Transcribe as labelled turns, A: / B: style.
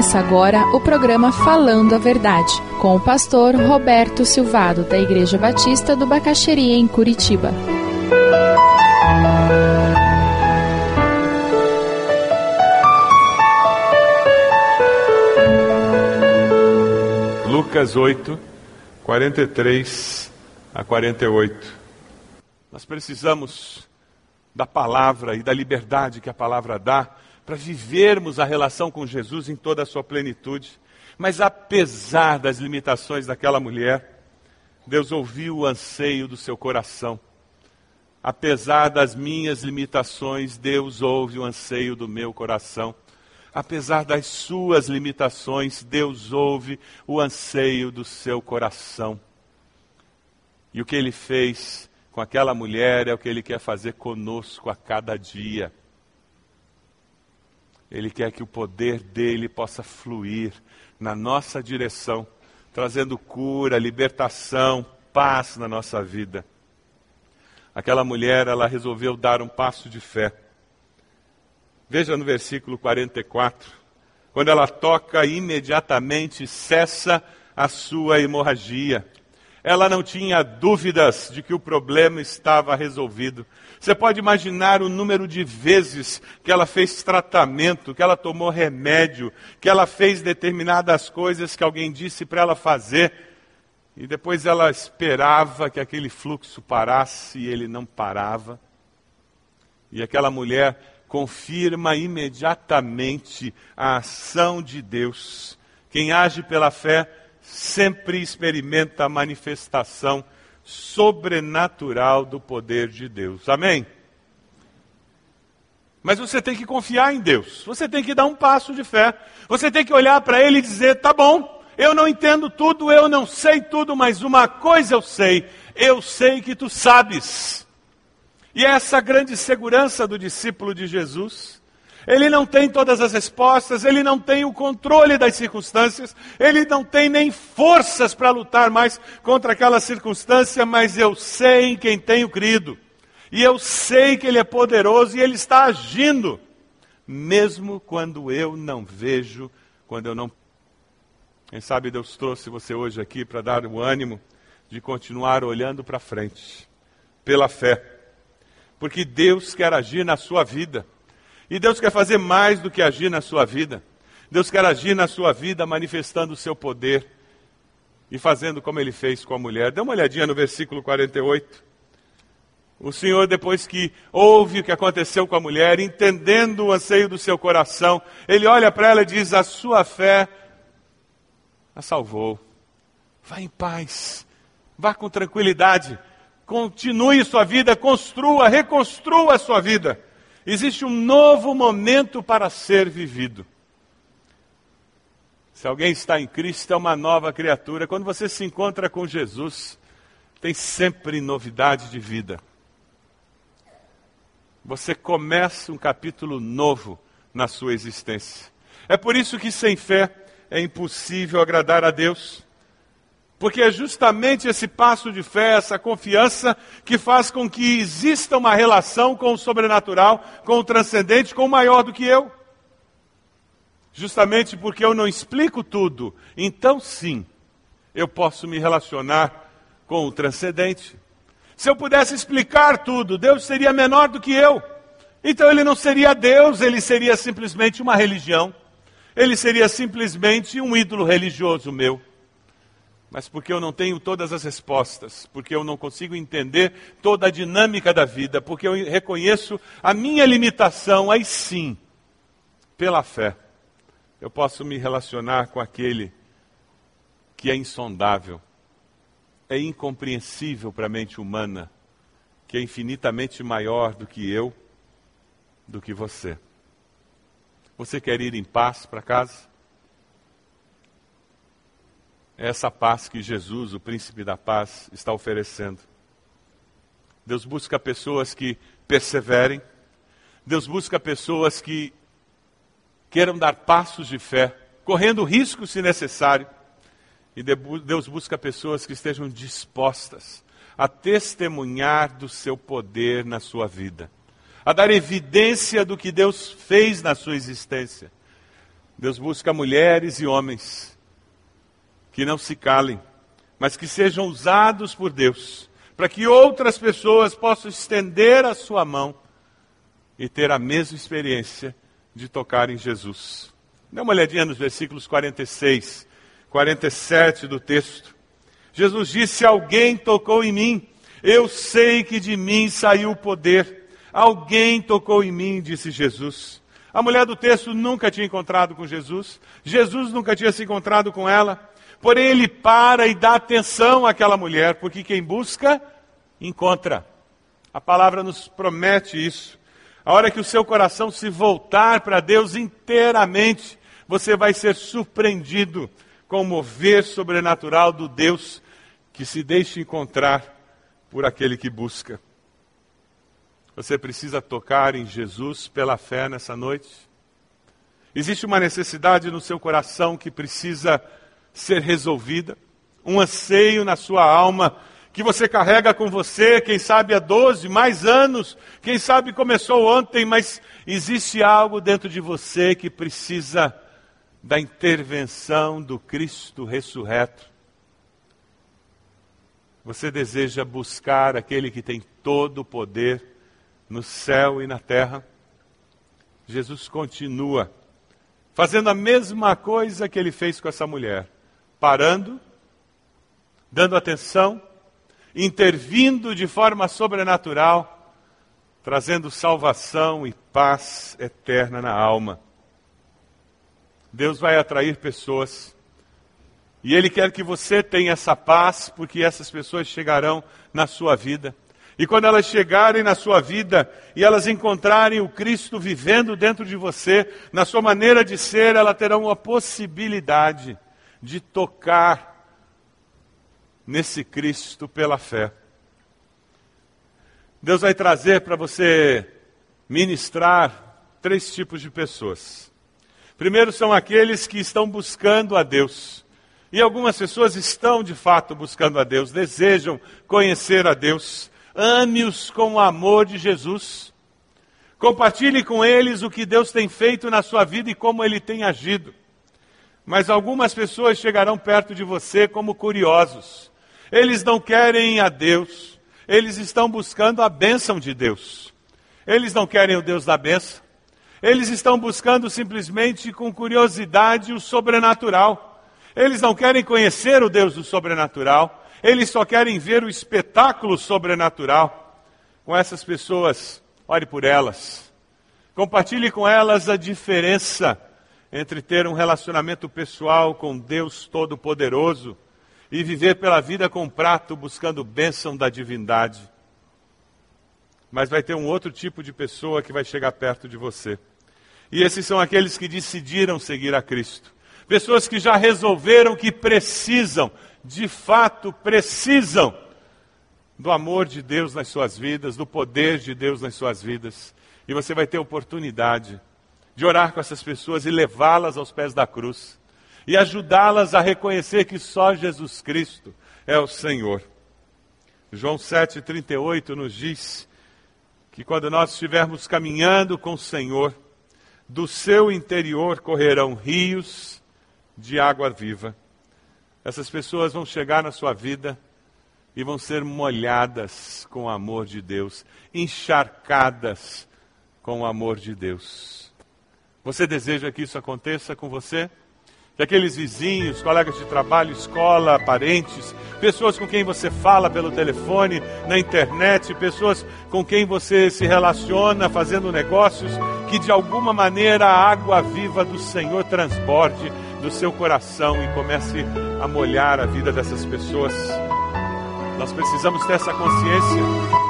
A: Começa agora o programa Falando a Verdade, com o pastor Roberto Silvado, da Igreja Batista do Bacaxeria, em Curitiba.
B: Lucas 8, 43 a 48. Nós precisamos da palavra e da liberdade que a palavra dá para vivermos a relação com Jesus em toda a sua plenitude. Mas apesar das limitações daquela mulher, Deus ouviu o anseio do seu coração. Apesar das minhas limitações, Deus ouve o anseio do meu coração. Apesar das suas limitações, Deus ouve o anseio do seu coração. E o que ele fez com aquela mulher é o que ele quer fazer conosco a cada dia. Ele quer que o poder dele possa fluir na nossa direção, trazendo cura, libertação, paz na nossa vida. Aquela mulher, ela resolveu dar um passo de fé. Veja no versículo 44. Quando ela toca, imediatamente cessa a sua hemorragia. Ela não tinha dúvidas de que o problema estava resolvido. Você pode imaginar o número de vezes que ela fez tratamento, que ela tomou remédio, que ela fez determinadas coisas que alguém disse para ela fazer, e depois ela esperava que aquele fluxo parasse e ele não parava. E aquela mulher confirma imediatamente a ação de Deus. Quem age pela fé sempre experimenta a manifestação sobrenatural do poder de Deus. Amém? Mas você tem que confiar em Deus. Você tem que dar um passo de fé. Você tem que olhar para Ele e dizer: tá bom, eu não entendo tudo, eu não sei tudo, mas uma coisa eu sei: eu sei que tu sabes. E é essa grande segurança do discípulo de Jesus ele não tem todas as respostas, ele não tem o controle das circunstâncias, ele não tem nem forças para lutar mais contra aquela circunstância, mas eu sei em quem tenho crido. E eu sei que ele é poderoso e ele está agindo, mesmo quando eu não vejo, quando eu não. Quem sabe Deus trouxe você hoje aqui para dar o ânimo de continuar olhando para frente, pela fé, porque Deus quer agir na sua vida. E Deus quer fazer mais do que agir na sua vida. Deus quer agir na sua vida manifestando o seu poder e fazendo como ele fez com a mulher. Dê uma olhadinha no versículo 48. O Senhor, depois que ouve o que aconteceu com a mulher, entendendo o anseio do seu coração, ele olha para ela e diz: A sua fé a salvou. Vá em paz, vá com tranquilidade, continue sua vida, construa, reconstrua a sua vida. Existe um novo momento para ser vivido. Se alguém está em Cristo, é uma nova criatura. Quando você se encontra com Jesus, tem sempre novidade de vida. Você começa um capítulo novo na sua existência. É por isso que sem fé é impossível agradar a Deus. Porque é justamente esse passo de fé, essa confiança, que faz com que exista uma relação com o sobrenatural, com o transcendente, com o maior do que eu. Justamente porque eu não explico tudo, então sim, eu posso me relacionar com o transcendente. Se eu pudesse explicar tudo, Deus seria menor do que eu. Então ele não seria Deus, ele seria simplesmente uma religião. Ele seria simplesmente um ídolo religioso meu mas porque eu não tenho todas as respostas, porque eu não consigo entender toda a dinâmica da vida, porque eu reconheço a minha limitação, aí sim, pela fé, eu posso me relacionar com aquele que é insondável, é incompreensível para a mente humana, que é infinitamente maior do que eu, do que você. Você quer ir em paz para casa? É essa paz que Jesus, o príncipe da paz, está oferecendo. Deus busca pessoas que perseverem, Deus busca pessoas que queiram dar passos de fé, correndo risco se necessário. E Deus busca pessoas que estejam dispostas a testemunhar do seu poder na sua vida, a dar evidência do que Deus fez na sua existência Deus busca mulheres e homens que não se calem, mas que sejam usados por Deus, para que outras pessoas possam estender a sua mão e ter a mesma experiência de tocar em Jesus. Dê uma olhadinha nos versículos 46, 47 do texto. Jesus disse: Alguém tocou em mim, eu sei que de mim saiu o poder. Alguém tocou em mim, disse Jesus. A mulher do texto nunca tinha encontrado com Jesus, Jesus nunca tinha se encontrado com ela. Porém, ele para e dá atenção àquela mulher, porque quem busca, encontra. A palavra nos promete isso. A hora que o seu coração se voltar para Deus inteiramente, você vai ser surpreendido com o mover sobrenatural do Deus que se deixa encontrar por aquele que busca. Você precisa tocar em Jesus pela fé nessa noite? Existe uma necessidade no seu coração que precisa ser resolvida, um anseio na sua alma que você carrega com você, quem sabe há 12, mais anos, quem sabe começou ontem, mas existe algo dentro de você que precisa da intervenção do Cristo ressurreto. Você deseja buscar aquele que tem todo o poder no céu e na terra. Jesus continua fazendo a mesma coisa que ele fez com essa mulher, parando, dando atenção, intervindo de forma sobrenatural, trazendo salvação e paz eterna na alma. Deus vai atrair pessoas e Ele quer que você tenha essa paz, porque essas pessoas chegarão na sua vida. E quando elas chegarem na sua vida e elas encontrarem o Cristo vivendo dentro de você, na sua maneira de ser, elas terão a possibilidade de tocar nesse Cristo pela fé. Deus vai trazer para você ministrar três tipos de pessoas. Primeiro são aqueles que estão buscando a Deus. E algumas pessoas estão de fato buscando a Deus, desejam conhecer a Deus ame-os com o amor de Jesus. Compartilhe com eles o que Deus tem feito na sua vida e como ele tem agido. Mas algumas pessoas chegarão perto de você como curiosos. Eles não querem a Deus, eles estão buscando a bênção de Deus. Eles não querem o Deus da bênção. Eles estão buscando simplesmente com curiosidade o sobrenatural. Eles não querem conhecer o Deus do sobrenatural. Eles só querem ver o espetáculo sobrenatural. Com essas pessoas, ore por elas. Compartilhe com elas a diferença entre ter um relacionamento pessoal com Deus Todo-Poderoso e viver pela vida com prato buscando bênção da divindade. Mas vai ter um outro tipo de pessoa que vai chegar perto de você. E esses são aqueles que decidiram seguir a Cristo. Pessoas que já resolveram que precisam de fato precisam do amor de Deus nas suas vidas, do poder de Deus nas suas vidas. E você vai ter oportunidade de orar com essas pessoas e levá-las aos pés da cruz e ajudá-las a reconhecer que só Jesus Cristo é o Senhor. João 7,38 nos diz que quando nós estivermos caminhando com o Senhor, do seu interior correrão rios de água viva. Essas pessoas vão chegar na sua vida e vão ser molhadas com o amor de Deus, encharcadas com o amor de Deus. Você deseja que isso aconteça com você? Que aqueles vizinhos, colegas de trabalho, escola, parentes, pessoas com quem você fala pelo telefone, na internet, pessoas com quem você se relaciona fazendo negócios, que de alguma maneira a água viva do Senhor transborde do seu coração e comece a molhar a vida dessas pessoas. Nós precisamos ter essa consciência.